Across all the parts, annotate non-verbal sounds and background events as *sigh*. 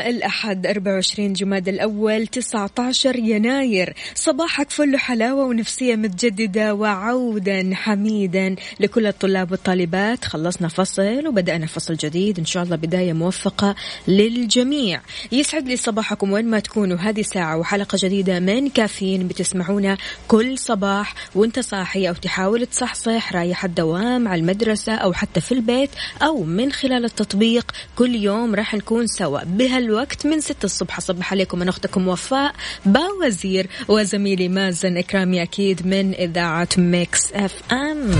الأحد 24 جماد الأول 19 يناير. صباحك فل حلاوة ونفسية متجددة وعودا حميدا لكل الطلاب والطالبات. خلصنا فصل وبدأنا فصل جديد إن شاء الله بداية موفقة للجميع. يسعد لي صباحكم وين ما تكونوا هذه ساعة وحلقة جديدة من كافيين بتسمعونا كل صباح وانت صاحي أو تحاول تصحصح رايح الدوام على المدرسة أو حتى في البيت أو من خلال التطبيق. كل يوم راح نكون سوا. بهالوقت من 6 الصبح. أصبح عليكم. أنا أختكم وفاء باوزير وزميلي مازن إكرامي أكيد من إذاعة Mix FM.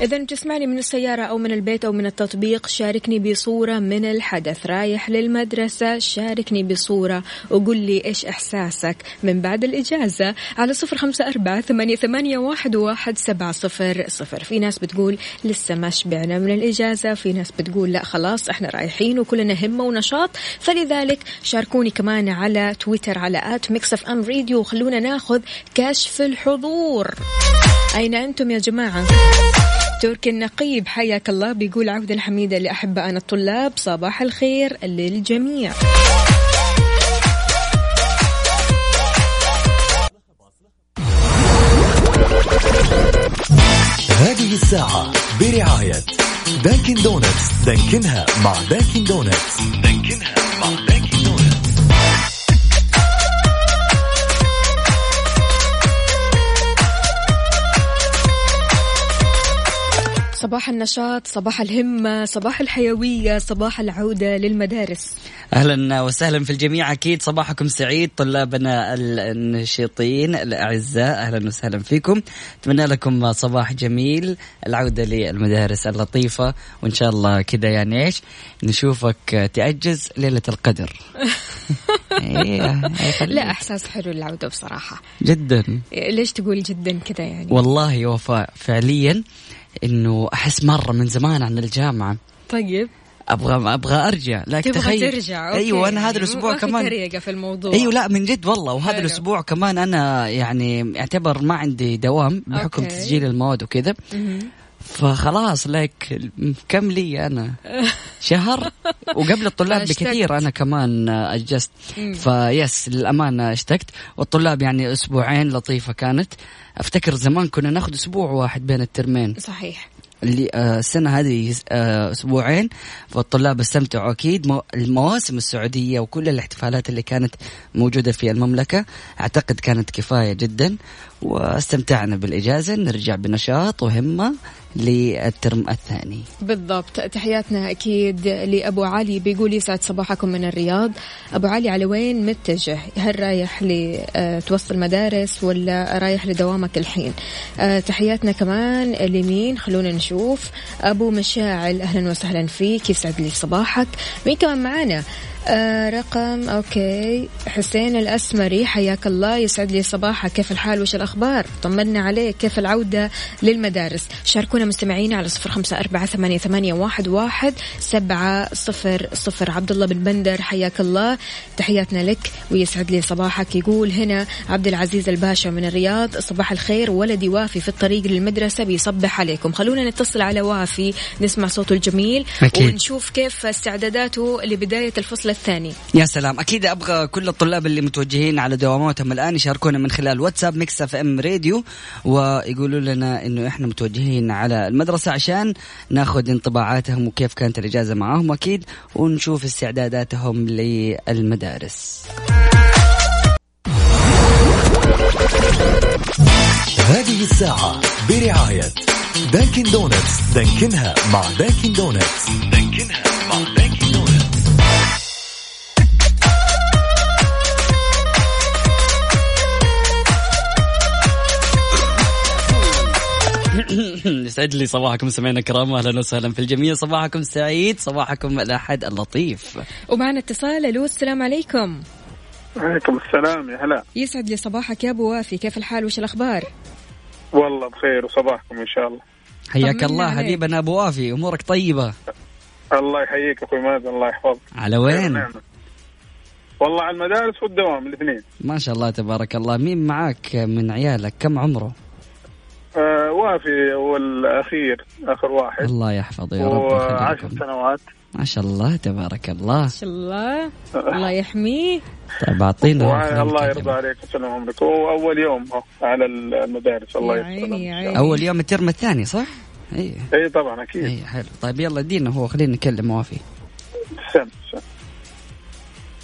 إذا تسمعني من السيارة أو من البيت أو من التطبيق. شاركني بصورة من الحدث. رايح للمدرسة. شاركني بصورة. وقول لي إيش إحساسك. من بعد الإجازة. على صفر خمسة أربعة ثمانية, ثمانية واحد, واحد سبعة صفر صفر. في ناس بتقول لسه ما شبعنا من الإجازة. في ناس بتقول لا خلاص إحنا رايحين وكلنا همة ونشاط. فلذلك شاركوني كمان على تويتر على at Mix FM Radio وخلونا ناخذ كشف الحضور. أين أنتم يا جماعة؟ تركي النقيب حياك الله بيقول عودا حميدة لأحبائنا الطلاب صباح الخير للجميع هذه الساعة برعاية Dunkin' Donuts دانكنها مع Dunkin' Donuts دانكنها مع Dunkin' صباح النشاط صباح الهمة صباح الحيوية صباح العودة للمدارس. أهلا وسهلا في الجميع. أكيد صباحكم سعيد طلابنا النشيطين الأعزاء أهلا وسهلا فيكم. أتمنى لكم صباح جميل العودة للمدارس اللطيفة وإن شاء الله كذا يعني إيش نشوفك تأجز ليلة القدر. *laughs* إيه لا إحساس حلو العودة بصراحة. جدا. ليش تقول جدا كذا يعني؟ والله وفاء فعليا إنه أحس مرة من زمان عن الجامعة. طيب. أبغى أبغى أرجع. لكن تبغى تخيل. ترجع. أوكي. أيوه أنا هذا الأسبوع كمان. في الموضوع. أيوه لا من جد والله. وهذا حلو. الأسبوع كمان أنا يعني اعتبر ما عندي دوام بحكم okay. تسجيل المواد وكذا. فخلاص لك كم لي أنا؟ شهر؟ وقبل الطلاب. بكثير أنا كمان أجزت. بس للأمانة اشتقت. والطلاب يعني أسبوعين لطيفة كانت. أفتكر زمان كنا ناخذ أسبوع واحد بين الترمين. صحيح. اللي آه، السنة هذه آه، أسبوعين. فالطلاب استمتعوا أكيد. مو- المواسم السعودية وكل الاحتفالات اللي كانت موجودة في المملكة أعتقد كانت كفاية جدا. واستمتعنا بالإجازة نرجع بنشاط وهمة. للترم الثاني. بالضبط. تحياتنا أكيد لأبو علي. بيقول يسعد صباحكم من الرياض. أبو علي على وين متجه؟ هل رايح لتوصل مدارس ولا رايح لدوامك الحين؟ آه، تحياتنا كمان لمين؟ خلونا نشوف. أبو مشاعل أهلا وسهلا فيك. يسعد لي صباحك. مين كمان معانا؟ آه رقم أوكي. حسين الأسمري حياك الله يسعد لي صباحك. كيف الحال؟ وش الأخبار؟ طمنا عليك. كيف العودة للمدارس؟ شاركونا مستمعينا على صفر خمسة أربعة ثمانية, ثمانية واحد, واحد سبعة صفر صفر. عبد الله بن بندر حياك الله. تحياتنا لك ويسعد لي صباحك. يقول هنا عبد العزيز الباشا من الرياض صباح الخير. ولدي وافي في الطريق للمدرسة بيصبح عليكم. خلونا نتصل على وافي نسمع صوته الجميل. أكيد. ونشوف كيف استعداداته لبداية الفصل الثاني. يا سلام. أكيد أبغى كل الطلاب اللي متوجهين على دواماتهم الآن يشاركونا من خلال واتساب Mix FM Radio ويقولوا لنا إنه إحنا متوجهين على المدرسة عشان ناخذ انطباعاتهم وكيف كانت الإجازة معاهم أكيد ونشوف استعداداتهم للمدارس. هذه الساعة برعاية Dunkin' Donuts دانكنها مع Dunkin' Donuts دانكنها مع Dunkin' *coughs* يسعد لي صباحكم سمعنا الكرام أهلا وسهلا في الجميع. صباحكم سعيد صباحكم الأحد اللطيف. ومعنا اتصال ألو السلام عليكم. عليكم السلام يا هلا. يسعد لي صباحك يا أبو وافي كيف الحال؟ وش الأخبار؟ والله بخير وصباحكم إن شاء الله. حياك الله. حبيبنا أبو وافي أمورك طيبة؟ الله يحييك أخوي مازن الله يحفظك. على وين. والله على المدارس والدوام الاثنين. ما شاء الله تبارك الله. مين معاك من عيالك؟ كم عمره؟ آه وافي هو الأخير آخر واحد. الله يحفظه يا رب وعشر ويخليكم سنوات. ما شاء الله تبارك الله. ما شاء الله. الله يحميه. طيب أعطينا الله يرضى. عليك وسلم عمرك هو أول يوم على المدارس الله يا يستر عيني يا عيني أول يوم الترم الثاني صح؟ إي. إي طبعا أكيد. إي حلو. طيب يلا ادينا هو خلينا نكلم وافي. سم سم.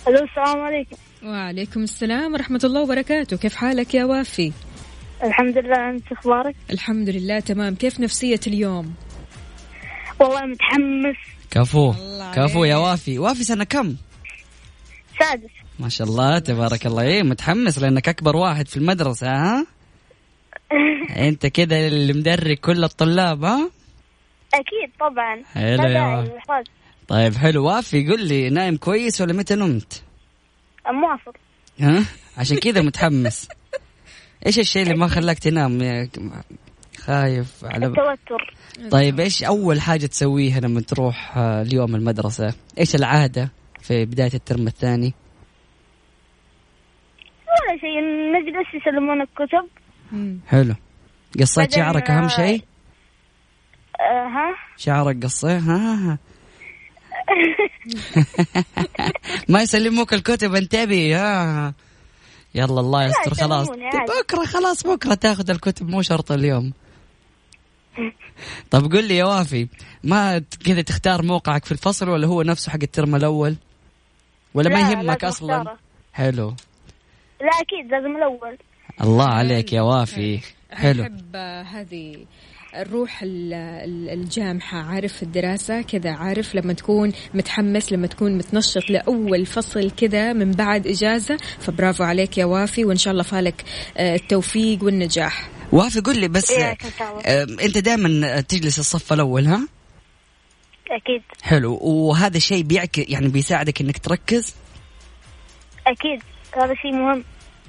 ألو السلام عليكم. وعليكم السلام ورحمة الله وبركاته. كيف حالك يا وافي؟ الحمد لله أنت أخبارك الحمد لله تمام كيف نفسية اليوم والله متحمس كفو كفو يا. وافي وافي سنة كم؟ سادس ما شاء الله تبارك الله إيه متحمس لأنك أكبر واحد في المدرسة ها؟ *laughs* أنت كده اللي مدرك كل الطلاب ها؟ أكيد طبعا حلو يا وافي. طيب حلو وافي قل لي نايم كويس ولا متى نمت؟ مواصل ها؟ عشان كذا متحمس إيش الشيء اللي ما خلاك تنام يا- خايف على التوتر. طيب إيش أول حاجة تسويها لما تروح آه، اليوم المدرسة؟ إيش العادة في بداية الترم الثاني؟ ولا شيء نجلس يسلمون الكتب. حلو. قصيت شعرك أهم آه، شيء؟ آه ها؟ شعرك قصيه ها ها *laughs* *laughs* ما يسلموك الكتب انتبه ها. يلا الله يستر خلاص. بكرة خلاص بكرة تاخذ الكتب مو شرط اليوم. طب قل لي يا وافي ما كذا تختار موقعك في الفصل ولا هو نفسه حق الترم الأول؟ ولا ما يهمك أصلا. حلو. لا أكيد لازم الأول. الله عليك يا وافي. حلو. آه، هذه الروح ال- ال- الجامحة عارف الدراسة كذا عارف لما تكون متحمس لما تكون متنشط لأول فصل كذا من بعد إجازة فبرافو عليك يا وافي وإن شاء الله فالك آه، التوفيق والنجاح. وافي قل لي بس الله. آه، أنت دائما تجلس الصف الأول ها؟ أكيد. حلو. وهذا الشيء بيعك يعني بيساعدك إنك تركز؟ أكيد. هذا شيء مهم.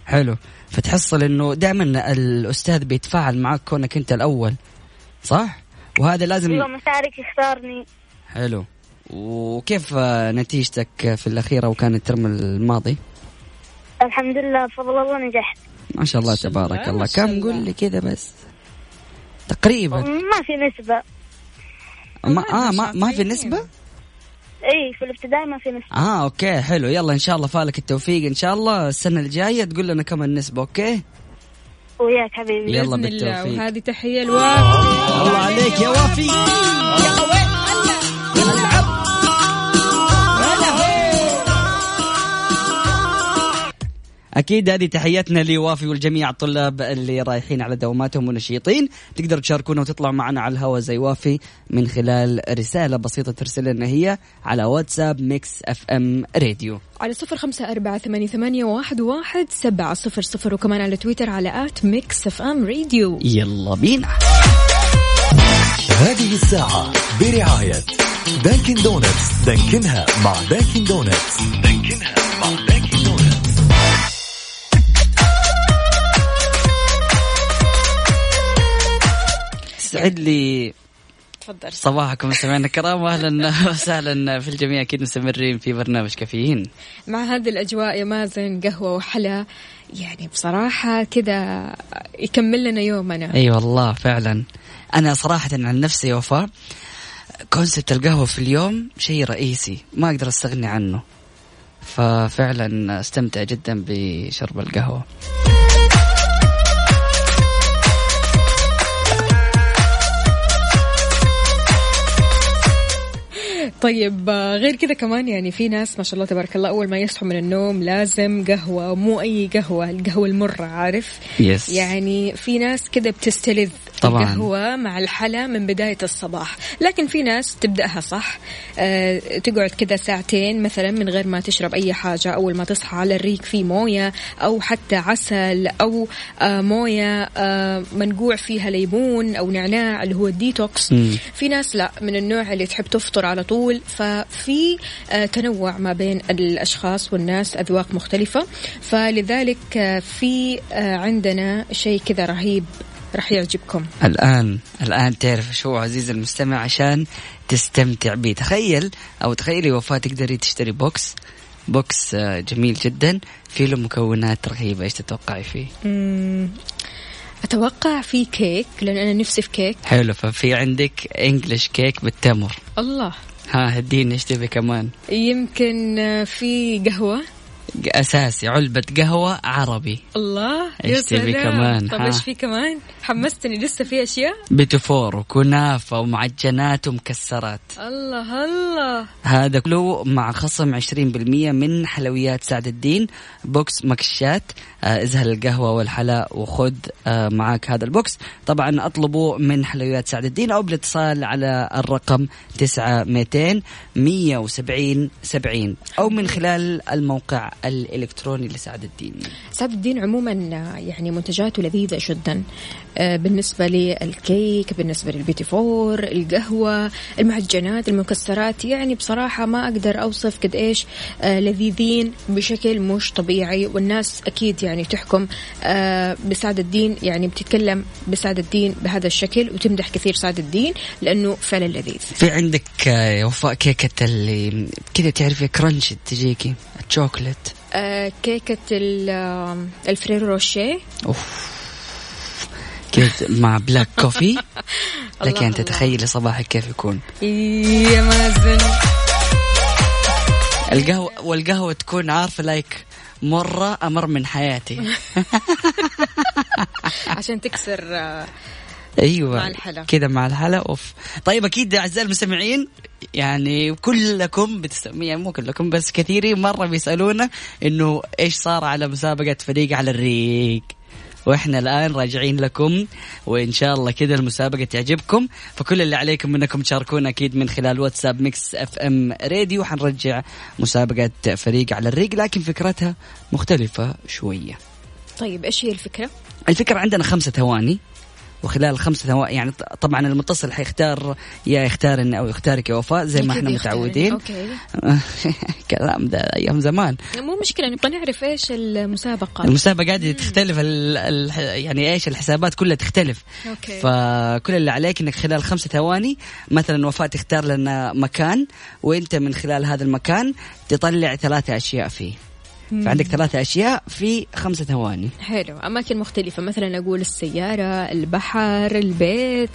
حلو. فتحصل إنه دائما الأستاذ بيتفاعل معك كونك أنت الأول. صح؟ وهذا أيوه لازم مسارك يختارني. حلو. وكيف آه، نتيجتك في الأخيرة وكان الترم الماضي؟ الحمد لله بفضل الله نجحت. ما شاء الله تبارك الله، كم. قول لي كذا بس. تقريبا. ما في نسبة. ما آه ما, ما في. نسبة؟ إي في الابتدائي ما في نسبة. آه okay حلو. يلا إن شاء الله فالك التوفيق. إن شاء الله السنة الجاية تقول لنا كم النسبة okay؟ وياك حبيبي. يلا بالتوفيق. وهذه تحية لوافي. الله عليك يا وافي. أكيد هذه تحياتنا لوافي والجميع الطلاب اللي رايحين على دواماتهم ونشيطين. تقدروا تشاركونا وتطلعوا معنا على الهواء زي وافي من خلال رسالة بسيطة ترسل لنا هي على واتساب Mix FM Radio. على صفر خمسة أربعة ثمانية, ثمانية واحد, واحد سبعة صفر صفر وكمان على تويتر على at Mix FM Radio. يلا بينا. هذه الساعة برعاية Dunkin' Donuts دانكنها مع Dunkin' Donuts دانكنها مع دانكن سعد لي تفضل. صباحكم مستمعينا الكرام واهلا *laughs* وسهلا في الجميع. أكيد مستمرين في برنامج كافيين. مع هذه الأجواء يا مازن قهوة وحلا يعني بصراحة كذا يكمل لنا يومنا. أي والله فعلا. أنا صراحة عن نفسي وفاء كونسبت القهوة في اليوم شيء رئيسي ما أقدر أستغني عنه. ففعلا أستمتع جدا بشرب القهوة. طيب آه، غير كذا كمان يعني في ناس ما شاء الله تبارك الله أول ما يصحوا من النوم لازم قهوة مو أي قهوة القهوة المرة عارف يس. يعني في ناس كذا بتستلذ طبعاً. القهوة مع الحلا من بداية الصباح. لكن في ناس تبدأها صح. آه تقعد كذا ساعتين مثلا من غير ما تشرب أي حاجة. أول ما تصحى على الريق في موية أو حتى عسل أو آه موية آه منقوع فيها ليمون أو نعناع اللي هو الديتوكس. مم. في ناس لا من النوع اللي تحب تفطر على طول. ففي آه، تنوع ما بين الأشخاص والناس أذواق مختلفة. فلذلك آه، في آه، عندنا شيء كذا رهيب راح يعجبكم. الآن الآن تعرف شو عزيز المستمع عشان تستمتع به تخيل أو تخيلي وفاء تقدري تشتري box. box آه، جميل جدا. فيه له مكونات رهيبة. إيش تتوقعي فيه؟ مم، أتوقع في كيك لأن أنا نفسي في كيك. حلو. ففي عندك English cake بالتمر. الله. ها هديني إيش تبي كمان؟ يمكن آه، في قهوة. أساسي علبة قهوة عربي. الله يا تبي سلام. كمان؟ طب؟ إيش في كمان؟ حمستني لسه في أشياء؟ بتفور وكنافة ومعجنات ومكسرات. الله الله. هذا كله مع خصم 20% من حلويات سعد الدين. box مكشات. آه، ازهل القهوة والحلا وخذ آه، معاك هذا ال box. طبعا اطلبوا من حلويات سعد الدين أو بالاتصال على الرقم 9200 170 70 أو من خلال الموقع الإلكتروني لسعد الدين. سعد الدين عموما يعني منتجاته لذيذة جدا. آه، بالنسبة للكيك بالنسبة للبيتي فور القهوة المعجنات المكسرات. يعني بصراحة ما أقدر أوصف قد إيش آه، لذيذين بشكل مش طبيعي. والناس أكيد يعني تحكم آه، بسعد الدين. يعني بتتكلم بسعد الدين بهذا الشكل وتمدح كثير سعد الدين لأنه فعلا لذيذ. في عندك آه، يا وفاء كيكة اللي كذا تعرفي crunch تجيكي الشوكلت. آه، كيكة ال- آه، ال Ferrero Rocher. أوف. كذا مع black coffee *laughs* لك أن. تتخيلي صباحك كيف يكون. يا مازن. القهوة والقهوة تكون عارفة like مرة أمر من حياتي. *laughs* عشان تكسر آه، أيوه مع الحلا. كذا مع الحلا. أوف. طيب أكيد أعزائي المستمعين يعني كلكم بتسمي يعني مو كلكم بس كثيرين مرة بيسألونا إنه إيش صار على مسابقة فريق على الريق؟ وإحنا الآن راجعين لكم وإن شاء الله كذا المسابقة تعجبكم. فكل اللي عليكم إنكم تشاركونا أكيد من خلال واتساب Mix FM Radio. حنرجع مسابقة فريق على الريق لكن فكرتها مختلفة شوية. طيب إيش هي الفكرة؟ الفكرة عندنا خمسة ثواني. وخلال خمسة ثواني يعني طبعا المتصل حيختار يا يختارني أو يختارك يا وفاء زي ما إحنا. متعودين. okay. *laughs* كلام ده أيام زمان. مو مشكلة نبغى نعرف إيش المسابقة. المسابقة قاعدة تختلف ال ال يعني إيش الحسابات كلها تختلف. okay. فكل اللي عليك إنك خلال خمسة ثواني مثلا وفاء تختار لنا مكان وإنت من خلال هذا المكان تطلع ثلاثة أشياء فيه. فعندك ثلاثة أشياء في خمسة ثواني. حلو. أماكن مختلفة. مثلا أقول السيارة البحر البيت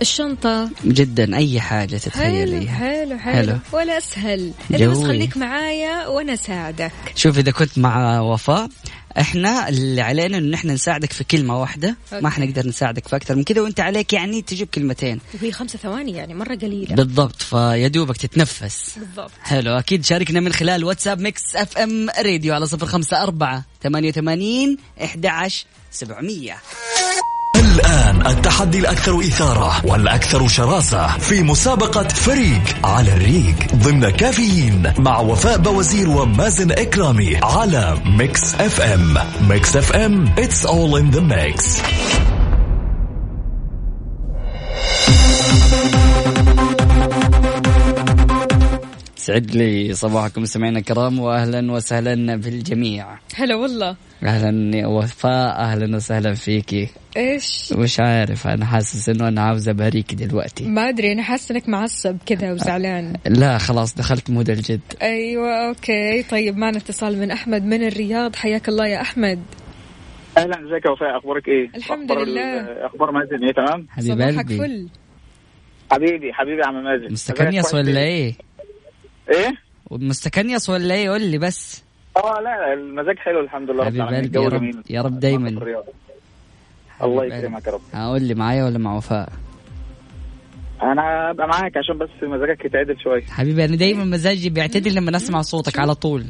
الشنطة. جدا أي حاجة حلو تتخيليها. حلو حلو, حلو. ولا أسهل. إذا بس. خليك معايا وأنا أساعدك. شوف إذا كنت مع وفاء إحنا اللي علينا ان إحنا نساعدك في كلمة واحدة. أوكي. ما حنقدر نساعدك في أكثر من كذا وأنت عليك يعني تجيب كلمتين. وهي خمسة ثواني يعني مرة قليلة. بالضبط فيا دوبك تتنفس. بالضبط. حلو أكيد شاركنا من خلال واتساب Mix FM Radio على صفر خمسة أربعة ثمانية وثمانين إحدى عشر سبعمية. الآن التحدي الأكثر إثارة والأكثر شراسة في مسابقة فريق على الريق ضمن كافيين مع وفاء بوزير ومازن إكرامي على Mix FM. Mix FM it's all in the mix. سعد لي صباحكم. مستمعينا الكرام واهلا وسهلا بالجميع هلا والله. أهلا يا وفاء أهلا وسهلا فيكي إيش؟ مش عارف؟ أنا حاسس إنه أنا عاوز اباريكي دلوقتي. ما أدري أنا حاسة إنك معصب كذا وزعلان. لا خلاص دخلت mood الجد. أيوة okay. طيب معنا اتصال من أحمد من الرياض. حياك الله يا أحمد. أهلا إزيك يا وفاء؟ أخبارك إيه؟ الحمد أخبار لله. أخبار مازن إيه؟ تمام؟ حبيب صباحك قلبي. فل. حبيبي حبيبي يا عم مازن. مستكنيس أخبارك ولا إيه؟ إيه؟ مستكنيس ولا إيه قول لي بس. آه لا لا المزاج حلو الحمد لله رب العالمين. يا الجو رب جميل. يا رب دايما. الله يكرمك يا رب. قول لي معايا ولا مع وفاء؟ أنا ابقى معاك عشان بس مزاجك يتعدل شوية. حبيبي أنا دايما مزاجي بيعتدل لما اسمع صوتك على طول.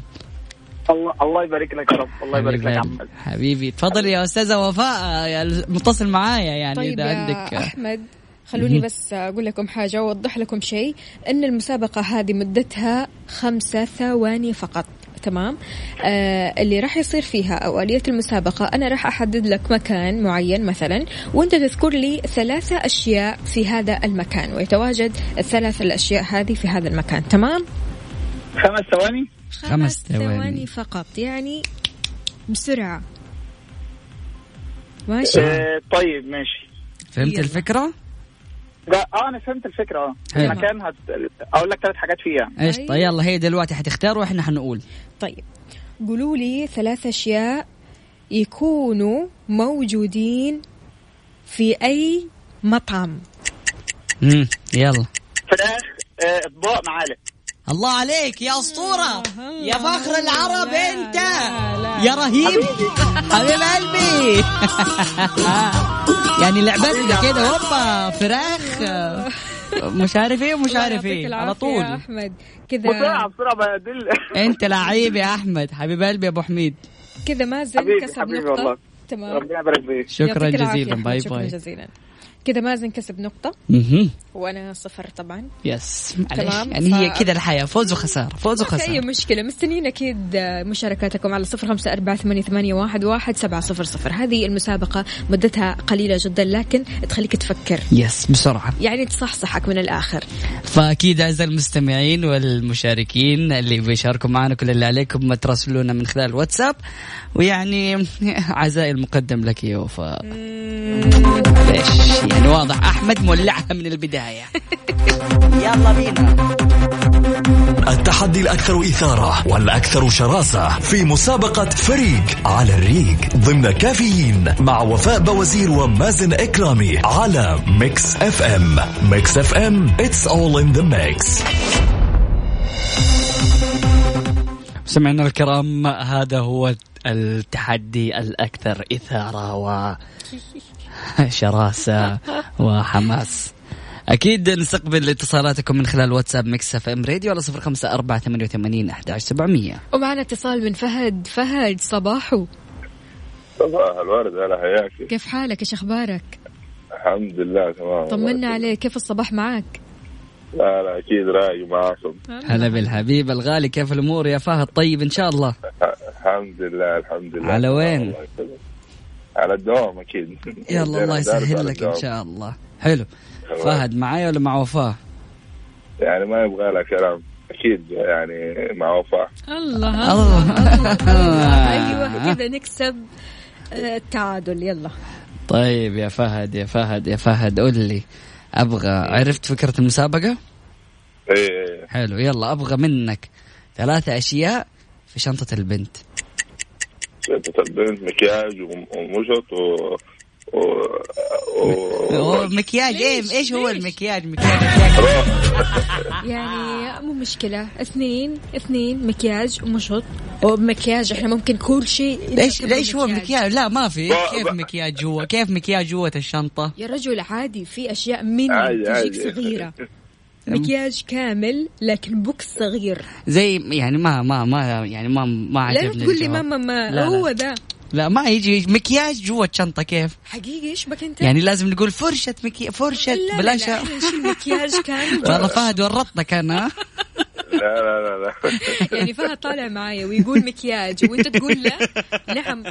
الله الله يبارك لك يا رب. الله يبارك لك يا حبيبي, عم حبيبي تفضل يا أستاذة وفاء. متصل معايا يعني طيب إذا يا عندك. أحمد. خلوني بس أقول لكم حاجة وأوضح لكم شيء. إن المسابقة هذه مدتها خمسة ثواني فقط. تمام؟ آه اللي راح يصير فيها أو آلية المسابقة أنا راح أحدد لك مكان معين مثلا وأنت تذكر لي ثلاثة أشياء في هذا المكان ويتواجد الثلاث الأشياء هذه في هذا المكان. تمام؟ خمس ثواني؟ خمس ثواني. فقط. يعني بسرعة. ماشي؟ آه طيب ماشي. فهمت يلا. الفكرة؟ لا آه أنا فهمت الفكرة آه. حلو. المكان هت... أقول لك ثلاث حاجات فيها. إيش؟ طيب يلا هي دلوقتي حتختار وإحنا حنقول. طيب. قولوا لي ثلاث أشياء يكونوا موجودين في أي مطعم. امم يلا. فراخ آه، أطباق معالق. الله عليك يا أسطورة. يا فخر العرب لا، أنت. لا، لا. يا رهيب. حبيب قلبي *laughs* يعني لعبتنا كده هوبا فراخ. مش عارف إيه ومش عارف إيه على طول يا أحمد. كذا بسرعة بسرعة بدل أنت لعيب يا أحمد. حبيب قلبي يا أبو حميد. كذا مازن حبيبي كسب والله. تمام. ربنا يبارك فيك. شكرا جزيلا. أحمد، bye شكرا bye. جزيلا. كذا مازن كسب نقطة. وأنا صفر طبعا. yes معلش تمام، يعني هي ف- كذا الحياة. فوز وخسارة. فوز في أي مشكلة. مستنيين أكيد مشاركاتكم على صفر خمسة أربعة ثمانية, ثمانية واحد, واحد سبعة صفر صفر. هذه المسابقة مدتها قليلة جدا لكن تخليك تفكر. يس بسرعة. يعني تصحصحك من الآخر. فأكيد أعزائي المستمعين والمشاركين اللي بيشاركوا معنا كل اللي عليكم ما تراسلونا من خلال الواتساب ويعني *laughs* عزائي المقدم لك يا وفاء. ليش يعني واضح. أحمد مولعها من البداية. *laughs* يلا بينا. التحدي الأكثر إثارة والأكثر شراسة في مسابقة فريق على الريق ضمن كافيين مع وفاء بوزير ومازن إكرامي على Mix FM. Mix FM. It's all in the mix. سمعنا الكرام. هذا هو التحدي الأكثر إثارة *laughs* *laughs* وشراسة وحماس. أكيد نستقبل اتصالاتكم من خلال واتساب Mix FM Radio على صفر خمسة أربعة ثمانية وثمانين أحد سبعمية. ومعنا اتصال من فهد. فهد صباحو. صباح الورد هلا حياك. كيف حالك؟ إيش أخبارك؟ الحمد لله تمام. طمنا عليك. كيف الصباح معك؟ لا لا أكيد رايق معاكم هلا بالحبيب الغالي كيف الأمور يا فهد؟ طيب إن شاء الله. الحمد لله الحمد لله. على وين؟ على الدوام أكيد. يلا الله *laughs* يسهل لك إن الدوام. شاء الله. حلو. فهد معايا ولا مع وفاء؟ يعني ما يبغى لها كلام. أكيد يعني مع وفاء. الله الله. الله. *laughs* أيوه كذا نكسب آه، التعادل يلا. طيب يا فهد يا فهد يا فهد قول لي. أبغى عرفت فكرة المسابقة؟ إيه. حلو. يلا أبغى منك ثلاثة أشياء في شنطة البنت. البنت مكياج وم- ومشط و و و مكياج إيه إيش هو المكياج؟ مكياج مكياج. *laughs* يعني مو مشكلة. اثنين اثنين مكياج ومشط وبمكياج إحنا ممكن كل شيء ليش ليش هو مكياج لا ما في. كيف مكياج جوا كيف مكياج جوة الشنطة؟ يا رجل عادي في أشياء عادي، تجيك. صغيرة. *laughs* مكياج كامل لكن box صغير. زي يعني ما ما ما يعني ما ما لا تقول لي. ماما ما لا، لا. هو ذا لا ما يجي مكياج جوة شنطة كيف؟ حقيقي إيش بك أنت؟ يعني لازم نقول فرشة مكياج لا لا بلاش لا إحنا نشيل مكياج كامل *laughs* والله فهد ورطتك أنا لا لا لا لا *laughs* يعني فهد طالع معايا ويقول مكياج وانت تقول له نعم.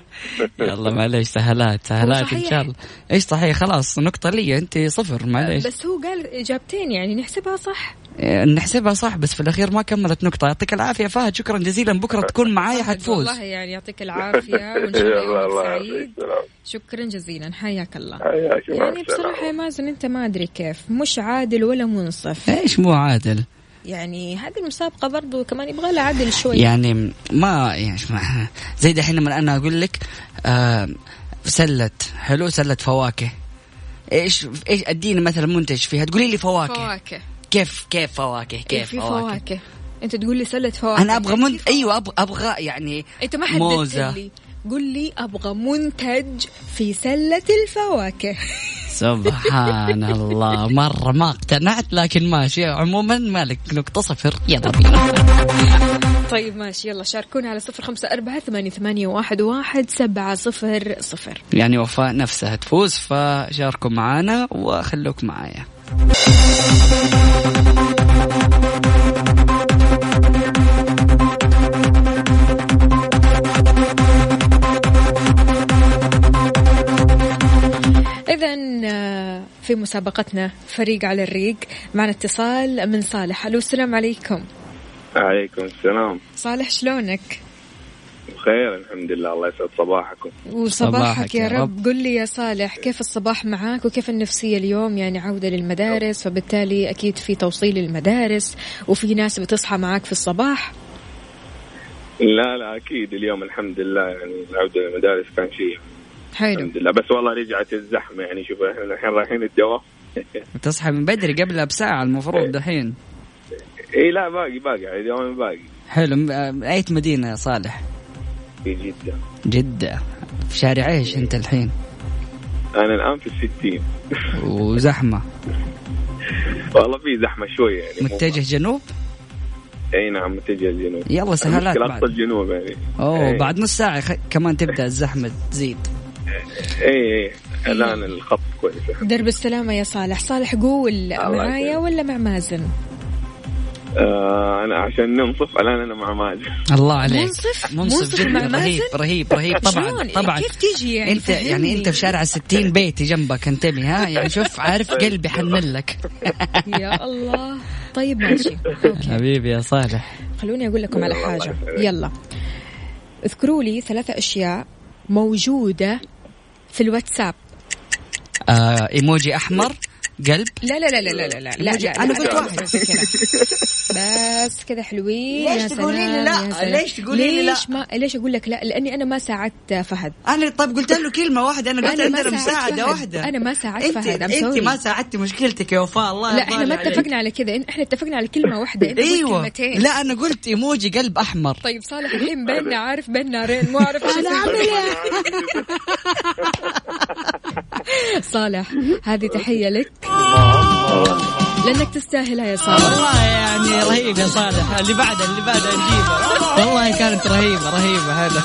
يلا معليش سهلات سهلات إن. شاء الله. إيش صحيح؟ خلاص نقطة لي أنت صفر معليش. بس هو قال إجابتين يعني نحسبها صح. إيه، نحسبها صح بس في الأخير ما كملت نقطة. يعطيك العافية فهد شكرا جزيلا. بكرة *laughs* تكون معايا حتفوز. والله يعني يعطيك العافية *laughs* وان شاء الله سعيد شكرا جزيلا حياك الله. حياك يعني بصراحة يا. مازن أنت ما أدري كيف مش عادل ولا منصف. إيش مو عادل؟ يعني هذه المسابقة برضو كمان يبغى لها عدل شوي. يعني ما يعني ما *laughs* زي دحين لما أنا أقول لك آه سلة حلو؟ سلة فواكه. إيش إيش أديني مثلا منتج فيها؟ تقولي لي فواكه. فواكه. كيف كيف فواكه؟ كيف كيف في فواكه, فواكه. أنت تقول لي سله فواكه. أنا أبغى من... أيوه أبغى أبغى يعني انت ما حددت. لي. قل لي أبغى منتج في سلة الفواكه. *laughs* سبحان الله. مرة ما اقتنعت لكن ماشي. عموما مالك نقطة صفر. يلا بينا طيب ماشي. يلا شاركونا على صفر خمسة أربعة ثمانية, ثمانية واحد, واحد سبعة صفر صفر. يعني وفاء نفسها تفوز فشاركوا معنا وخلوك معايا. إذا آه، في مسابقتنا فريق على الريق معنا اتصال من صالح. ألو السلام عليكم. عليكم السلام. صالح شلونك؟ بخير الحمد لله. الله يسعد صباحكم. وصباحك صباحك يا يا رب. رب. قل لي يا صالح كيف الصباح معاك وكيف النفسية اليوم؟ يعني عودة للمدارس فبالتالي أكيد في توصيل المدارس وفي ناس بتصحى معاك في الصباح؟ لا لا أكيد. اليوم الحمد لله يعني العوده للمدارس كان شيء حلو. الحمد لله. بس والله رجعت الزحمة يعني شوف إحنا الحين رايحين الدوام. *laughs* تصحى من بدري قبلها بساعة المفروض دحين اي لا باقي باقي على دوام باقي. حلو. م- أي مدينة يا صالح؟ في جدة. جدة. في شارع إيش أنت الحين؟ أنا الآن في الستين. *laughs* وزحمة. والله في زحمة شوية يعني متجه جنوب؟ إي نعم متجه الجنوب يلا سهالات المشكلة بعد. الجنوب يعني. أوه إيه. بعد نص ساعة خ... كمان تبدأ الزحمة تزيد. اي اي الآن الخط كويس. درب السلامة يا صالح. صالح قول معايا. ولا مع مازن؟ آه أنا عشان ننصف الآن أنا مع مازن الله عليك. منصف؟ منصف منصف جدا. مع رهيب مازن؟ رهيب رهيب طبعا شلون؟ طبعا. كيف تيجي يعني؟ أنت فهمني. يعني أنت في شارع 60 بيتي جنبك انتبه ها؟ يعني شوف عارف قلبي حنن لك. *laughs* يا الله. طيب ماشي. okay. حبيبي يا صالح. خلوني أقول لكم على حاجة. يلا. اذكروا لي ثلاثة أشياء موجودة في الواتساب. آه إيموجي أحمر. قلب لا لا لا لا لا لا لا, لا, لا أنا قلت لا، واحد. بس كذا. بس كذا حلوين ليش تقولي لي لا؟ ليش تقولي لي لا؟ ليش ما ليش أقول لك لا لأني أنا ما ساعدت فهد أنا طيب قلت له كلمة واحدة أنا قلت أنا ما عندنا ساعدت مساعدة. واحدة أنا ما ساعدت فهد. أنت. ما ساعدتي مشكلتك يا وفاء الله لا إحنا ما. اتفقنا على كذا إحنا اتفقنا على كلمة واحدة انت قلت أيوه كلمتين لا أنا قلت إيموجي قلب أحمر طيب صالح الحين بيننا عارف بين نارين مو عارف *laughs* إيش أسوي. *laughs* *laughs* صالح هذه تحية لك. لأنك تستاهلها يا صالح. والله يعني رهيب يا صالح. اللي بعده اللي بعده نجيبه. والله كانت رهيبة رهيبة هذا.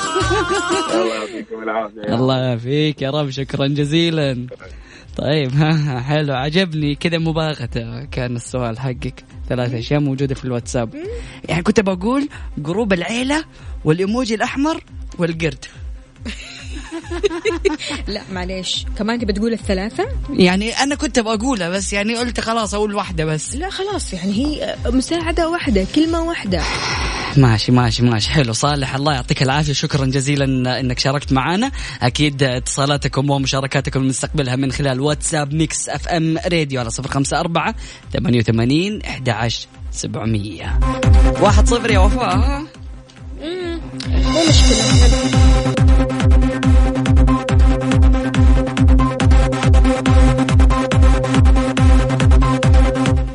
الله يعطيكم العافية. الله يعافيك يا رب شكرا جزيلا. طيب ها حلو. عجبني كذا مباغتة كان السؤال حقك. ثلاث أشياء موجودة في الواتساب. يعني كنت بقول group العيلة والإيموجي الأحمر والقرد. لا معليش. كمان تبي تقول الثلاثة؟ يعني أنا كنت بقولها بس يعني قلت خلاص أقول واحدة بس. لا خلاص. يعني هي مساعدة واحدة كلمة واحدة. ماشي ماشي ماشي. حلو. صالح الله يعطيك العافية. شكرا جزيلا إنك شاركت معنا. أكيد اتصالاتكم ومشاركاتكم نستقبلها من خلال واتساب Mix FM Radio على صفر خمسة أربعة ثمانية وثمانين إحدى عشر سبعمية. واحد صفر يا وفاء. ها؟ مو مشكلة.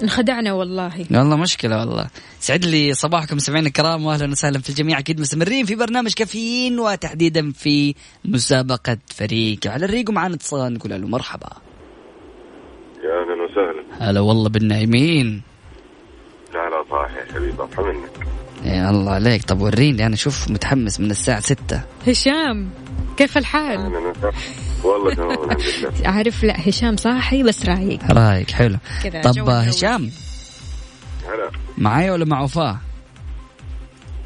انخدعنا والله. والله مشكلة والله. سعد لي صباحكم سمعين الكرام واهلا وسهلا في الجميع. أكيد مستمرين في برنامج كافيين وتحديدا في مسابقة فريق على الريق ومعنا اتصال نقول له مرحبا. يا أهلا وسهلا. هلا والله بالنايمين. هلا صاحي يا حبيبي اصحى منك. يا الله عليك. طب وريني أنا شوف متحمس من الساعة ستة. هشام كيف الحال؟ وسهلا والله تمام الحمد لله. *laughs* عارف لا هشام صاحي بس رايق. رايك حلو. كذا طب. هشام هلا. معايا ولا مع وفاء؟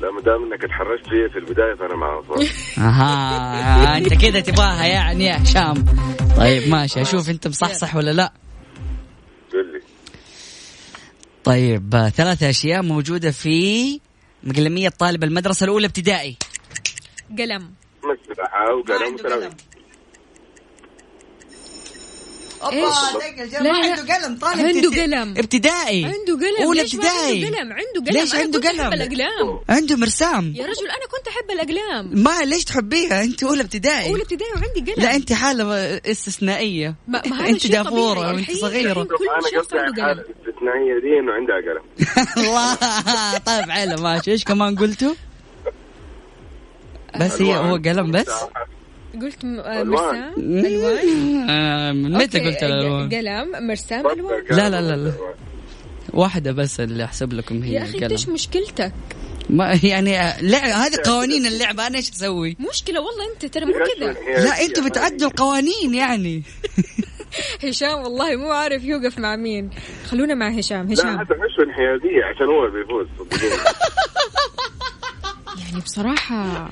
لا ما دام إنك اتحرجت فيا في البداية فأنا مع صاحي أها أنت كذا تبغاها يعني يا هشام. طيب ماشي. أشوف أنت مصحصح ولا لا. قل لي. طيب ثلاث أشياء موجودة في مقلمية طالب المدرسة الأولى ابتدائي. قلم. مسبحه وقلم وسلام إيش؟ لا، لا. قلم طالب عنده قلم. ابتدائي. عنده قلم. اولى ليش ما ابتدائي. عنده قلم؟ عنده قلم. ليش عنده قلم؟ الأقلام. عنده مرسام. يا رجل أنا كنت أحب الأقلام. ما ليش تحبيها؟ أنت اولى ابتدائي. اولى ابتدائي وعندي قلم. لا أنت حالة استثنائية. ما, ما هذا أنت دافورة. وأنت صغيرة. أنا شخص قصدي عنده قلم. صناعيه دي إنه عندها قلم. *laughs* الله طيب حلو ماشي. إيش كمان قلتوا؟ بس هي هو قلم بس؟ قلت آه، ألوان. مرسام. *laughs* ألوان. آه، متى قلت الالوان؟ قلم مرسام ألوان. لا لا لا لا. واحدة بس اللي أحسب لكم هي يا أخي إيش قلم مشكلتك؟ ما *laughs* يعني آه، لعب هذه قوانين اللعبة أنا إيش أسوي؟ مشكلة والله أنت ترى مو كذا. لا أنتوا بتعدوا القوانين يعني. *laughs* هشام والله مو عارف يوقف مع مين. خلونا مع هشام. لا هشام. هذا مش انحيازية عشان هو اللي بيفوز. يعني بصراحة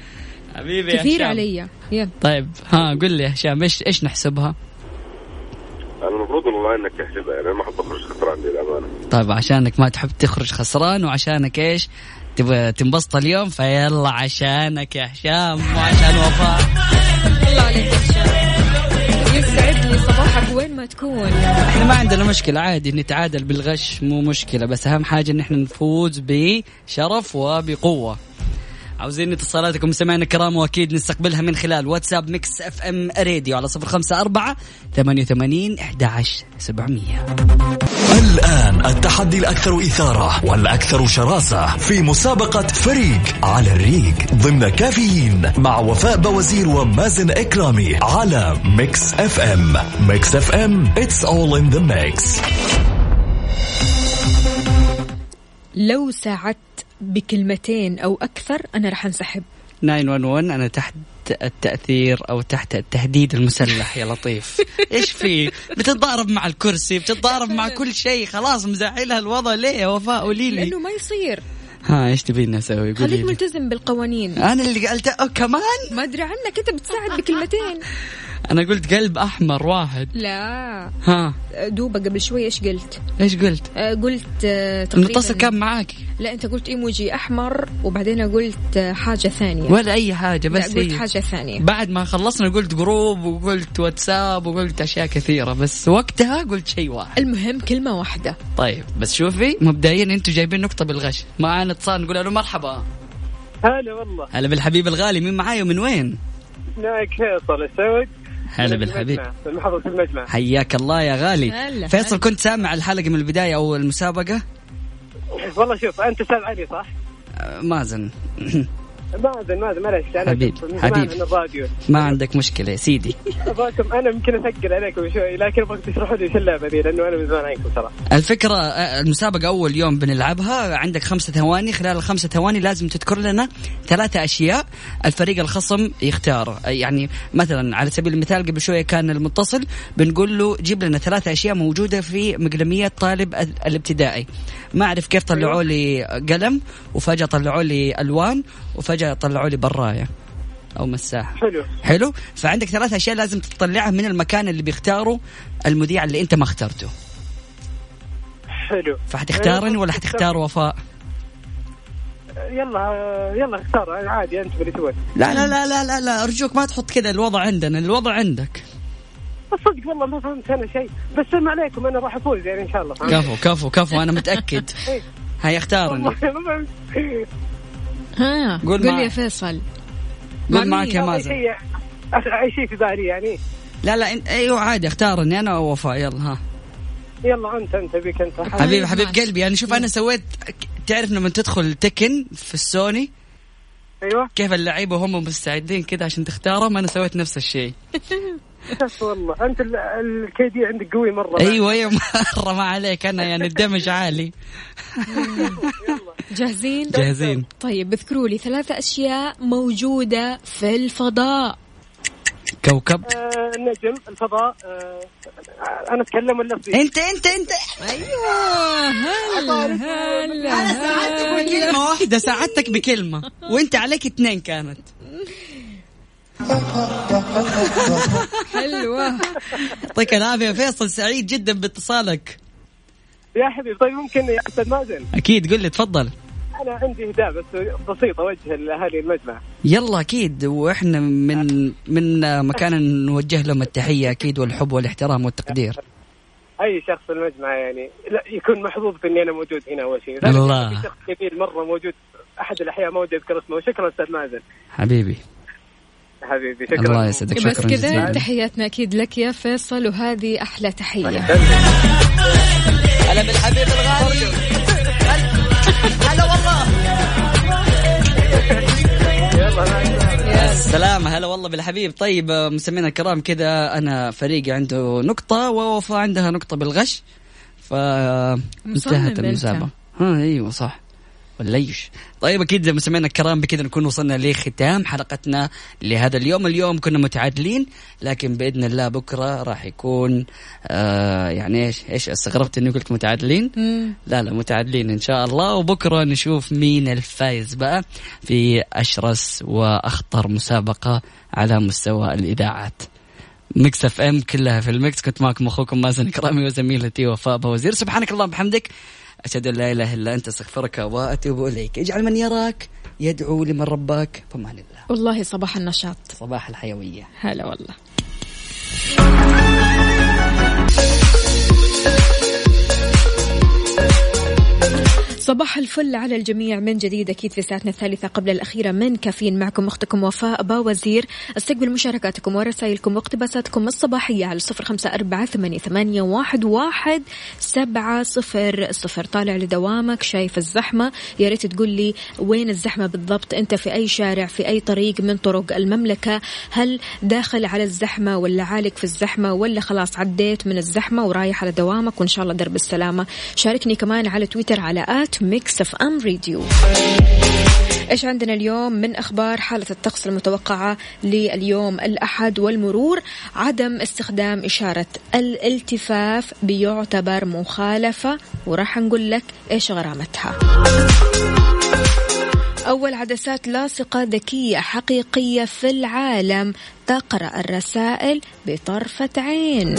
حبيبي يا كثير. علي. يلا. طيب ها قل لي يا هشام إيش إيش نحسبها؟ أنا المفروض والله إنك تحسبها يعني أنا ما أحب أخرج خسران دي الامانه طيب عشانك ما تحب تخرج خسران وعشانك إيش؟ تبغى تنبسط اليوم فيلا عشانك يا هشام وعشان وفاء. الله عليك يسعد لي صباحك وين ما تكون. إحنا ما عندنا مشكلة عادي نتعادل بالغش مو مشكلة بس أهم حاجة إن إحنا نفوز بشرف وبقوة. عاوزين اتصالاتكم سمعنا الكرام واكيد نستقبلها من خلال واتساب Mix FM Radio على صفر خمسة أربعة ثمانية وثمانين أحد عشر سبعمية. الآن التحدي الأكثر إثارة والأكثر شراسة في مسابقة فريق على الريق ضمن كافيين مع وفاء بوزير ومازن إكرامي على Mix FM. Mix FM it's all in the mix. لو ساعدت بكلمتين أو أكثر أنا راح أنسحب. 911 أنا تحت التأثير أو تحت التهديد المسلح يا لطيف. *laughs* إيش في؟ بتتضارب مع الكرسي بتتضارب مع *laughs* كل شيء. خلاص مزعلها الوضع. ليه يا وفاء؟ قولي لي. لأنه ما يصير. ها إيش تبين قولي خليك لي. ملتزم بالقوانين. أنا اللي قلت كمان؟ ما أدري عنك أنت بتساعد بكلمتين. *laughs* أنا قلت قلب أحمر واحد. لا. ها. دوبة قبل شوي إيش قلت؟ إيش قلت؟ آه، قلت آه، تقريبا المتصل كان معاك. لا أنت قلت إيموجي أحمر وبعدين قلت آه، حاجة ثانية. ولا أي حاجة لا بس قلت هي حاجة ثانية. بعد ما خلصنا قلت جروب وقلت واتساب وقلت أشياء كثيرة بس وقتها قلت شيء واحد. المهم كلمة واحدة. طيب بس شوفي مبدئيا أنتم جايبين نقطة بالغش. معانا اتصال نقول له مرحبا. هلا والله. هلا بالحبيب الغالي مين معاي ومن وين؟ معك فيصل السود هلا بالحبيب من محافظة المجمع حياك الله يا غالي هلا، فيصل هلا. كنت سامع الحلقة من البداية أو المسابقة؟ والله شوف أنت أستاذ علي صح؟ آه، مازن *laughs* مازن معلش أنا حبيب، كنت من حبيب. زمان من الراديو ما عندك مشكلة يا سيدي. ابغاكم أنا يمكن اثقل عليكم شوي لكن ابغاك تشرحوا لي إيش اللعبة ذي لأنه أنا من زمان عنكم صراحة الفكرة المسابقة أول يوم بنلعبها عندك خمسة ثواني. خلال الخمسة ثواني لازم تذكر لنا ثلاثة أشياء الفريق الخصم يختار. يعني مثلا على سبيل المثال قبل شوية كان المتصل بنقول له جيب لنا ثلاثة أشياء موجودة في مقلمية طالب ال- الابتدائي. ما أعرف كيف طلعوا لي قلم وفجأة طلعوا لي ألوان وفجأة طلعوا لي براية أو مساحة. حلو. حلو؟ فعندك ثلاث أشياء لازم تطلعها من المكان اللي بيختاره المذيع اللي أنت ما اخترته. حلو. فحتختارني ولا حتختار وفاء؟ يلا يلا اختار عادي أنت اللي تبغى. لا لا لا لا لا, لا أرجوك ما تحط كذا الوضع عندنا الوضع عندك. الصدق والله ما فهمت أنا شيء. بس سلم عليكم أنا راح أفوز يعني إن شاء الله. كفو كفو كفو أنا متأكد. هيا ها قول قول معي. يا فيصل. قول مع معك؟ يا اي مازن. شيء أي شيء في بالي يعني. لا لا انت أيوه عادي اختارني أنا أو وفاء. يلا ها. يلا أنت أنت بيك أنت. حبيبي حبيب قلبي يعني شوف أنا سويت تعرف لما تدخل Tekken في السوني؟ أيوه. كيف اللعيبة هم مستعدين كذا عشان تختارهم؟ أنا سويت نفس الشيء. *laughs* بس والله. انت الكي دي عندك قوي مرة أيوه أيوه مرة ما عليك أنا يعني الدمج *laughs* عالي. جاهزين؟ جاهزين. طيب اذكروا لي ثلاثة أشياء موجودة في الفضاء. كوكب. آه النجم الفضاء. آه أنا أتكلم ولا أصير؟ أنت أنت أنت. أيوة هلا هلا أنا ساعدتك هلا. بكلمة. واحدة ساعدتك بكلمة وأنت عليك اثنين كانت. حلوة. يعطيك العافية فيصل سعيد جدا باتصالك. يا حبيبي طيب ممكن يا أستاذ مازن؟ أكيد قل لي تفضل. أنا عندي هداء بس بسيطة أوجه لأهالي المجمع. يلا أكيد. وإحنا من من مكان نوجه لهم التحية أكيد والحب والاحترام والتقدير. أي شخص في المجمع يعني لا يكون محظوظ باني أنا موجود هنا أول شيء. الله. في شخص كبير مرة موجود أحد الأحياء ما ودي أذكر اسمه. شكرا أستاذ مازن. حبيبي. حبيبي شكرا الله يسعدك. بس شكرا كذا جزيلا. تحياتنا أكيد لك يا فيصل وهذه أحلى تحية. هلا بالحبيب الغالي. هلا والله. يا سلام هلا والله بالحبيب. طيب مستمعينا الكرام كذا أنا فريقي عنده نقطة ووفاء عندها نقطة بالغش فانتهت أنت. المسابقة. ها أيوه صح. ولا إيش؟ طيب أكيد مستمعينا الكرام بكذا نكون وصلنا لختام حلقتنا لهذا اليوم، اليوم كنا متعادلين لكن بإذن الله بكرة راح يكون آه يعني إيش؟ إيش؟ استغربت إني قلت متعادلين؟ لا لا متعادلين إن شاء الله. وبكرة نشوف مين الفايز بقى في أشرس وأخطر مسابقة على مستوى الإذاعات. Mix FM كلها في ال mix. كنت معكم أخوكم مازن إكرامي وزميلتي وفاء بوازير. سبحانك اللهم وبحمدك. أشهد أن لا إله إلا أنت أستغفرك وأتوب إليك. اجعل من يراك يدعو لمن رباك فمان الله والله صباح النشاط. صباح الحيوية. هلا والله. صباح الفل على الجميع. من جديد أكيد في ساعتنا الثالثة قبل الأخيرة من كافيين معكم أختكم وفاء باوزير استقبل مشاركاتكم ورسائلكم واقتباساتكم الصباحية على صفر خمسة أربعة ثمانية واحد سبعة صفر صفر. طالع لدوامك شايف الزحمة. يا ريت تقول لي وين الزحمة بالضبط؟ أنت في أي شارع في أي طريق من طرق المملكة؟ هل داخل على الزحمة ولا عالق في الزحمة؟ ولا خلاص عديت من الزحمة ورايح على دوامك؟ وإن شاء الله درب السلامة. شاركني كمان على تويتر على at Mix FM Radio إيش عندنا اليوم؟ من أخبار حالة الطقس المتوقعة لليوم الأحد والمرور عدم استخدام إشارة الالتفاف بيعتبر مخالفة وراح نقول لك إيش غرامتها. أول عدسات لاصقة ذكية حقيقية في العالم تقرأ الرسائل بطرفة عين.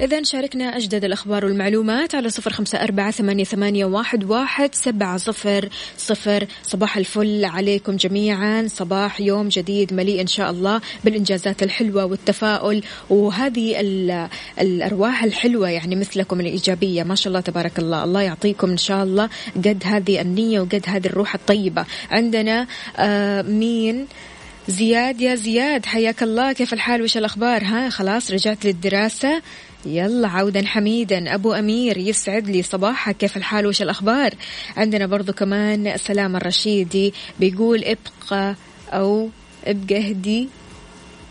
إذا شاركنا أجدد الأخبار والمعلومات على صفر خمسة أربعة ثمانية, واحد, واحد سبعة صفر صفر. صباح الفل عليكم جميعا. صباح يوم جديد مليء إن شاء الله بالإنجازات الحلوة والتفاؤل. وهذه ال- الأرواح الحلوة يعني مثلكم الإيجابية. ما شاء الله تبارك الله. الله يعطيكم إن شاء الله قد هذه النية وقد هذه الروح الطيبة. عندنا آه مين؟ زياد. يا زياد حياك الله. كيف الحال؟ وش الأخبار؟ ها خلاص رجعت للدراسة. يلا عودا حميدا. أبو أمير يسعد لي صباحك. كيف الحال؟ وش الأخبار؟ عندنا برضو كمان سلام الرشيدي بيقول ابقى أو ابقى اهدي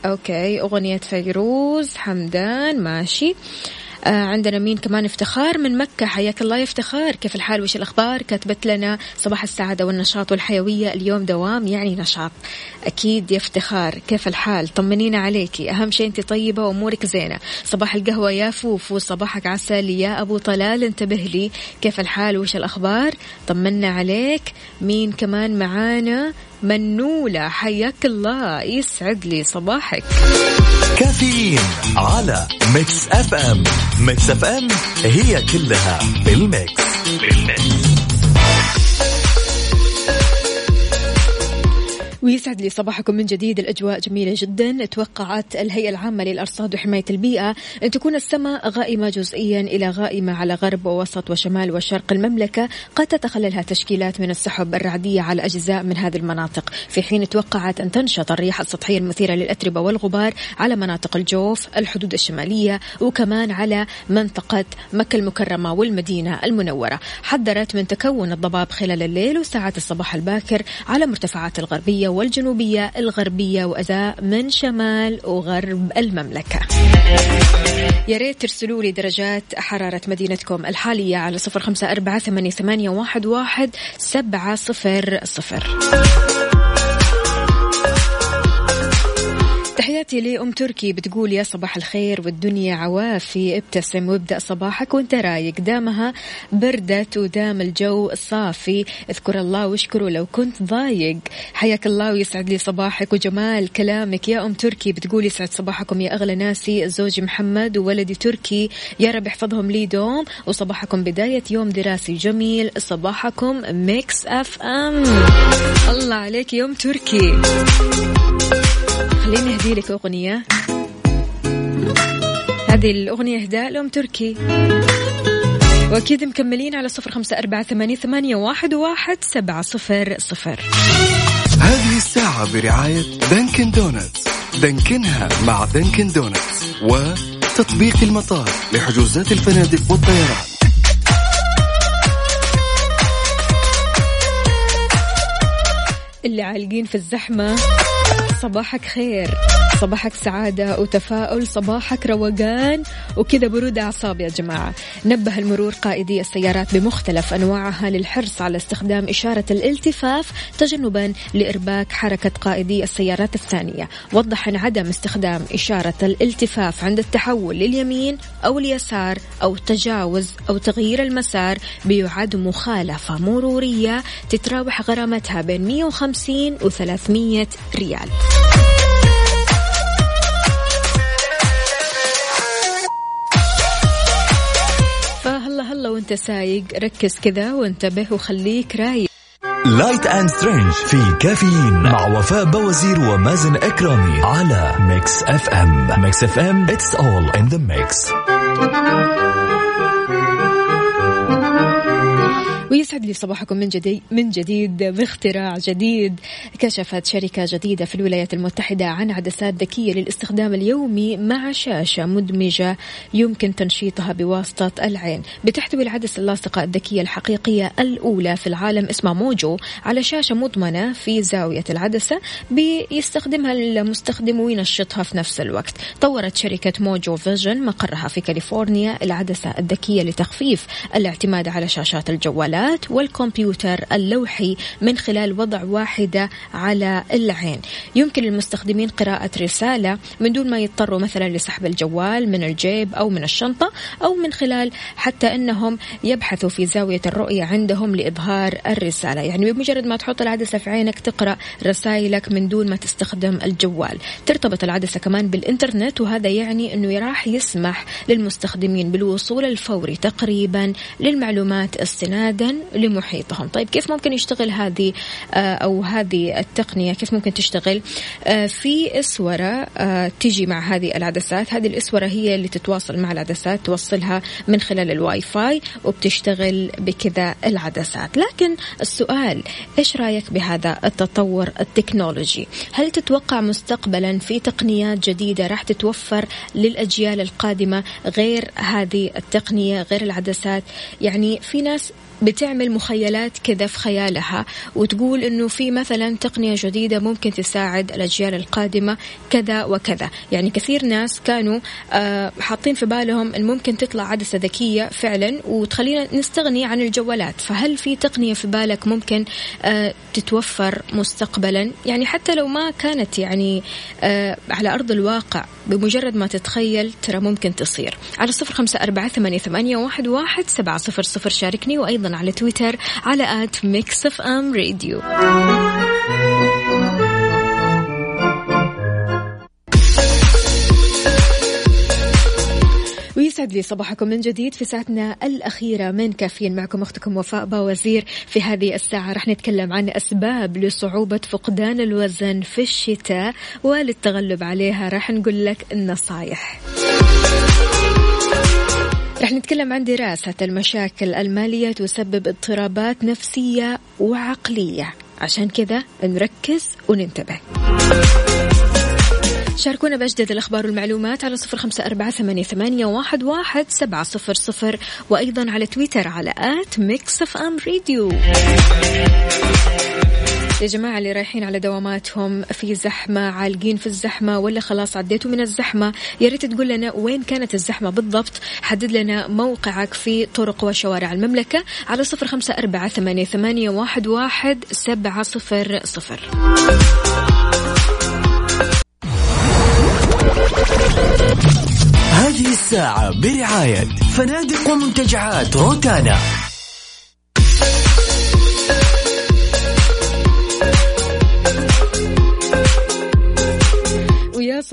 okay أغنية فيروز. حمدان ماشي. آه عندنا مين كمان افتخار من مكة؟ حياك الله يا افتخار. كيف الحال؟ وش الأخبار؟ كاتبت لنا صباح السعادة والنشاط والحيوية اليوم دوام يعني نشاط. أكيد يا افتخار. كيف الحال؟ طمنينا عليكي أهم شيء أنت طيبة وأمورك زينة. صباح القهوة يا فوفو صباحك عسل يا أبو طلال. انتبه لي. كيف الحال؟ وش الأخبار؟ طمنا عليك. مين كمان معانا؟ منولة حياك الله. يسعد لي صباحك. كافيين على Mix FM. Mix FM هي كلها بال mix. بال mix. ويسعد لي صباحكم من جديد. الأجواء جميلة جدا. توقعت الهيئة العامة للأرصاد وحماية البيئة أن تكون السماء غائمة جزئيا إلى غائمة على غرب ووسط وشمال وشرق المملكة. قد تتخللها تشكيلات من السحب الرعدية على أجزاء من هذه المناطق. في حين توقعت أن تنشط الرياح السطحية المثيرة للأتربة والغبار على مناطق الجوف الحدود الشمالية وكمان على منطقة مكة المكرمة والمدينة المنورة. حذرت من تكون الضباب خلال الليل وساعات الصباح الباكر على مرتفعات الغربية والجنوبية الغربية وأزاء من شمال وغرب المملكة. يا ريت ترسلوا لي درجات حرارة مدينتكم الحالية على صفر خمسة أربعة ثمانية واحد, واحد سبعة صفر صفر. تحياتي لأم تركي بتقول يا صباح الخير والدنيا عوافي ابتسم وابدأ صباحك وانت رايق. دامها بردت ودام الجو صافي. اذكر الله واشكره لو كنت ضايق. حياك الله ويسعد لي صباحك وجمال كلامك. يا أم تركي بتقول يسعد صباحكم يا أغلى ناسي زوجي محمد وولدي تركي. يا رب يحفظهم لي دوم وصباحكم بداية يوم دراسي جميل. صباحكم Mix FM. الله عليك يوم تركي. خليني اهدي لك أغنية. هذه الأغنية اهداء لأم تركي. وأكيد مكملين على صفر خمسة أربعة ثمانية, ثمانية واحد, واحد سبعة صفر صفر. هذه الساعة برعاية Dunkin' Donuts. دانكنها مع Dunkin' Donuts و تطبيق المطار لحجوزات الفنادق والطيران. اللي عالقين في الزحمة. صباحك خير. صباحك سعادة وتفاؤل. صباحك روقان. وكذا برود أعصاب يا جماعة. نبه المرور قائدي السيارات بمختلف أنواعها للحرص على استخدام إشارة الالتفاف تجنبا لإرباك حركة قائدي السيارات الثانية. وضح أن عدم استخدام إشارة الالتفاف عند التحول لليمين أو اليسار أو تجاوز أو تغيير المسار بيعد مخالفة مرورية تتراوح غرامتها بين 150 و 300 ريال. فهلا هلا وانت سايق ركز كذا وانتبه وخليك رايق. light and strange في كافيين مع وفاء بوازير ومازن إكرامي على Mix FM Mix FM it's all in the mix ويسعد لي صباحكم من جديد من جديد باختراع جديد كشفت شركة جديدة في الولايات المتحدة عن عدسات ذكية للاستخدام اليومي مع شاشة مدمجة يمكن تنشيطها بواسطة العين. بتحتوي العدسة اللاصقة الذكية الحقيقية الأولى في العالم اسمها Mojo على شاشة مضمنة في زاوية العدسة بيستخدمها المستخدم وينشطها في نفس الوقت. طورت شركة موجو فيجن مقرها في كاليفورنيا العدسة الذكية لتخفيف الاعتماد على شاشات الجوالات والكمبيوتر اللوحي من خلال وضع واحدة على العين. يمكن للمستخدمين قراءة رسالة من دون ما يضطروا مثلا لسحب الجوال من الجيب أو من الشنطة أو من خلال حتى أنهم يبحثوا في زاوية الرؤية عندهم لإظهار الرسالة. يعني بمجرد ما تحط العدسة في عينك تقرأ رسائلك من دون ما تستخدم الجوال. ترتبط العدسة كمان بالإنترنت وهذا يعني أنه راح يسمح للمستخدمين بالوصول الفوري تقريبا للمعلومات استنادا لمحيطهم. طيب كيف ممكن يشتغل هذه آه، أو هذه التقنية؟ كيف ممكن تشتغل؟ آه، في إسورة آه، تيجي مع هذه العدسات. هذه الإسورة هي اللي تتواصل مع العدسات توصلها من خلال الواي فاي وبتشتغل بكذا العدسات. لكن السؤال إيش رأيك بهذا التطور التكنولوجي؟ هل تتوقع مستقبلا في تقنيات جديدة راح تتوفر للأجيال القادمة غير هذه التقنية غير العدسات؟ يعني في ناس بتعمل مخيلات كذا في خيالها وتقول إنه في مثلا تقنية جديدة ممكن تساعد الأجيال القادمة كذا وكذا، يعني كثير ناس كانوا آه حاطين في بالهم إن ممكن تطلع عدسة ذكية فعلا وتخلينا نستغني عن الجوالات، فهل في تقنية في بالك ممكن آه تتوفر مستقبلا؟ يعني حتى لو ما كانت يعني آه على أرض الواقع بمجرد ما تتخيل ترى ممكن تصير. على صفر خمسة أربعة ثمانية, ثمانية واحد, واحد سبعة صفر صفر شاركني على تويتر على at Mix FM Radio. ويسعد لي صباحكم من جديد في ساعتنا الأخيرة. من كافيين معكم أختكم وفاء باوزير. في هذه الساعة رح نتكلم عن أسباب لصعوبة فقدان الوزن في الشتاء وللتغلب عليها رح نقول لك النصايح. رح نتكلم عن دراسة المشاكل المالية تسبب اضطرابات نفسية وعقلية. عشان كذا نركز وننتبه. شاركونا بأجدد الأخبار والمعلومات على صفر خمسة أربعة ثمانية, واحد, واحد سبعة صفر صفر وأيضا على تويتر على at Mix FM Radio يا جماعة اللي رايحين على دواماتهم في زحمة عالقين في الزحمة ولا خلاص عديتوا من الزحمة؟ يا ريت تقول لنا وين كانت الزحمة بالضبط. حدد لنا موقعك في طرق وشوارع المملكة على صفر خمسة أربعة ثمانية, واحد, واحد سبعة صفر صفر. هذه الساعة برعاية فنادق ومنتجعات روتانا.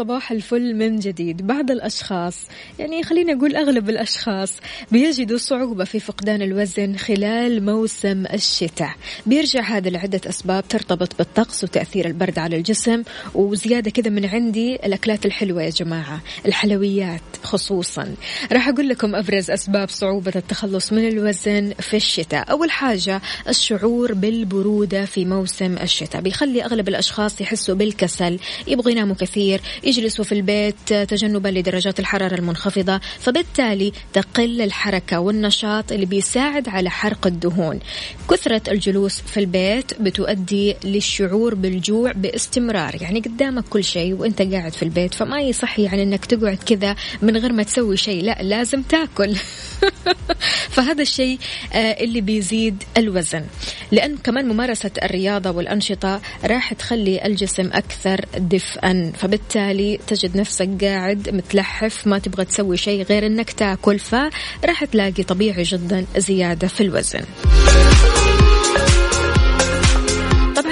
صباح الفل من جديد. بعض الأشخاص يعني خلينا نقول أغلب الأشخاص بيجدوا صعوبة في فقدان الوزن خلال موسم الشتاء. بيرجع هذا لعدة أسباب ترتبط بالطقس وتأثير البرد على الجسم وزيادة كذا من عندي الأكلات الحلوة يا جماعة الحلويات خصوصا. راح أقول لكم أبرز أسباب صعوبة التخلص من الوزن في الشتاء. أول حاجة الشعور بالبرودة في موسم الشتاء. بيخلي أغلب الأشخاص يحسوا بالكسل يبغوا يناموا كثير يجلسوا في البيت تجنبا لدرجات الحرارة المنخفضة فبالتالي تقل الحركة والنشاط اللي بيساعد على حرق الدهون. كثرة الجلوس في البيت بتؤدي للشعور بالجوع باستمرار يعني قدامك كل شيء وانت قاعد في البيت فما يصح يعني إنك تقعد كذا من غير ما تسوي شيء لا لازم تاكل. *laughs* *laughs* فهذا الشيء آه، اللي بيزيد الوزن. لأن كمان ممارسة الرياضة والأنشطة راح تخلي الجسم أكثر دفئا. فبالتالي تجد نفسك قاعد متلحف ما تبغى تسوي شيء غير أنك تاكل فراح تلاقي طبيعي جدا زيادة في الوزن.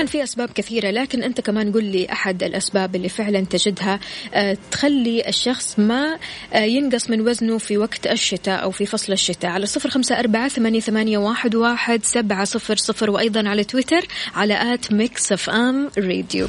في أسباب كثيرة لكن أنت كمان قل لي أحد الأسباب اللي فعلا تجدها آه، تخلي الشخص ما آه، ينقص من وزنه في وقت الشتاء أو في فصل الشتاء. على صفر خمسة أربعة ثمانية, ثمانية واحد, واحد سبعة صفر صفر وأيضا على تويتر على at Mix FM Radio.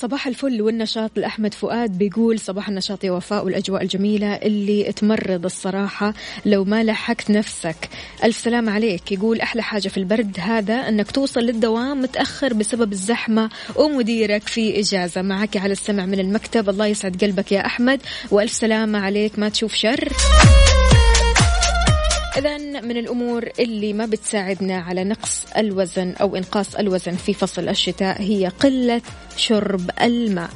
صباح الفل والنشاط. لأحمد فؤاد بيقول صباح النشاط يا وفاء والأجواء الجميلة اللي تمرض الصراحة لو ما لحقت نفسك. ألف سلام عليك. يقول أحلى حاجة في البرد هذا أنك توصل للدوام متأخر بسبب الزحمة ومديرك في إجازة. معك على السمع من المكتب. الله يسعد قلبك يا أحمد. وألف سلامة عليك. ما تشوف شر. إذا من الأمور اللي ما بتساعدنا على نقص الوزن أو إنقاص الوزن في فصل الشتاء هي قلة شرب الماء.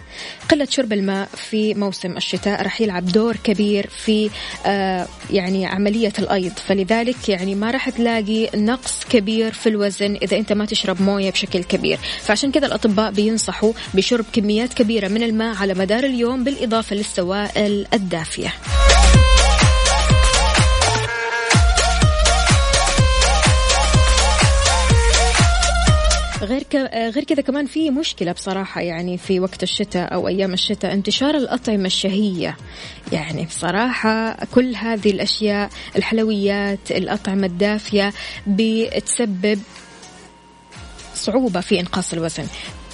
قلة شرب الماء في موسم الشتاء راح يلعب دور كبير في آه يعني عملية الأيض. فلذلك يعني ما راح تلاقي نقص كبير في الوزن إذا أنت ما تشرب موية بشكل كبير. فعشان كذا الأطباء بينصحوا بشرب كميات كبيرة من الماء على مدار اليوم بالإضافة للسوائل الدافية. غير ك... غير كذا كمان في مشكلة بصراحة يعني في وقت الشتاء أو أيام الشتاء انتشار الأطعمة الشهية. يعني بصراحة كل هذه الأشياء الحلويات الأطعمة الدافية بتسبب صعوبة في إنقاص الوزن.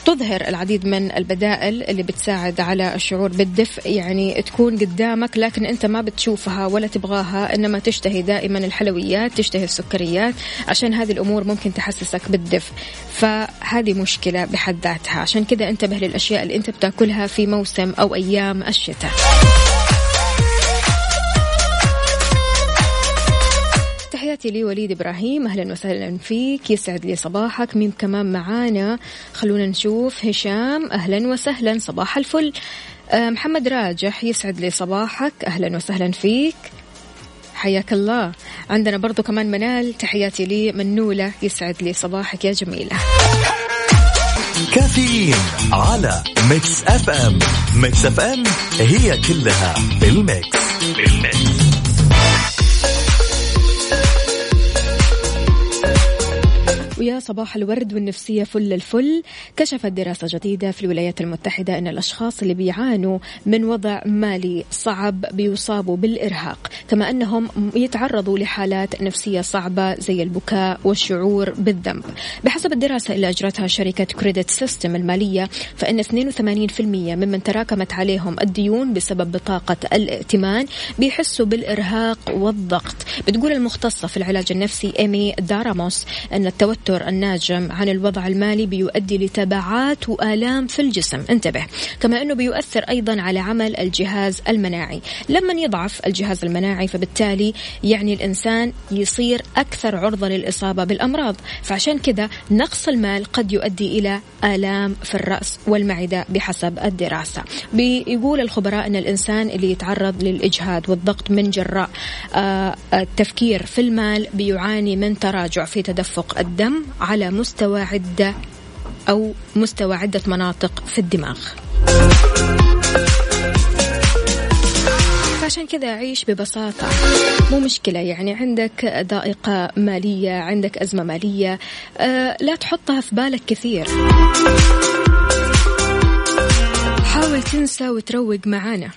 تظهر العديد من البدائل اللي بتساعد على الشعور بالدفء. يعني تكون قدامك لكن أنت ما بتشوفها ولا تبغاها إنما تشتهي دائما الحلويات تشتهي السكريات عشان هذه الأمور ممكن تحسسك بالدفء. فهذه مشكلة بحد ذاتها. عشان كذا انتبه للأشياء اللي أنت بتاكلها في موسم أو أيام الشتاء. تحياتي لي وليد إبراهيم أهلا وسهلا فيك يسعد لي صباحك. مين كمان معانا خلونا نشوف هشام أهلا وسهلا صباح الفل. آه، محمد راجح يسعد لي صباحك أهلا وسهلا فيك. حياك الله. عندنا برضو كمان منال تحياتي لي منولة يسعد لي صباحك يا جميلة. كافيين على Mix FM. Mix FM هي كلها بال mix بال mix ويا صباح الورد والنفسية فل الفل. كشفت دراسة جديدة في الولايات المتحدة أن الأشخاص اللي بيعانوا من وضع مالي صعب بيصابوا بالإرهاق كما أنهم يتعرضوا لحالات نفسية صعبة زي البكاء والشعور بالذنب. بحسب الدراسة اللي أجرتها شركة Credit Sesame المالية فإن 82% ممن تراكمت عليهم الديون بسبب بطاقة الائتمان بيحسوا بالإرهاق والضغط. بتقول المختصة في العلاج النفسي إيمي داراموس أن التوتر التوتر الناجم عن الوضع المالي بيؤدي لتبعات وآلام في الجسم. انتبه. كما أنه بيؤثر أيضا على عمل الجهاز المناعي. لما يضعف الجهاز المناعي فبالتالي يعني الإنسان يصير أكثر عرضة للإصابة بالأمراض. فعشان كذا نقص المال قد يؤدي إلى آلام في الرأس والمعدة بحسب الدراسة. بيقول الخبراء أن الإنسان اللي يتعرض للإجهاد والضغط من جراء آه، التفكير في المال بيعاني من تراجع في تدفق الدم على مستوى عدة أو مستوى عدة مناطق في الدماغ. عشان كذا عيش ببساطة. مو مشكلة يعني عندك ضائقة مالية عندك أزمة مالية آه لا تحطها في بالك كثير. حاول تنسى وتروق معانا.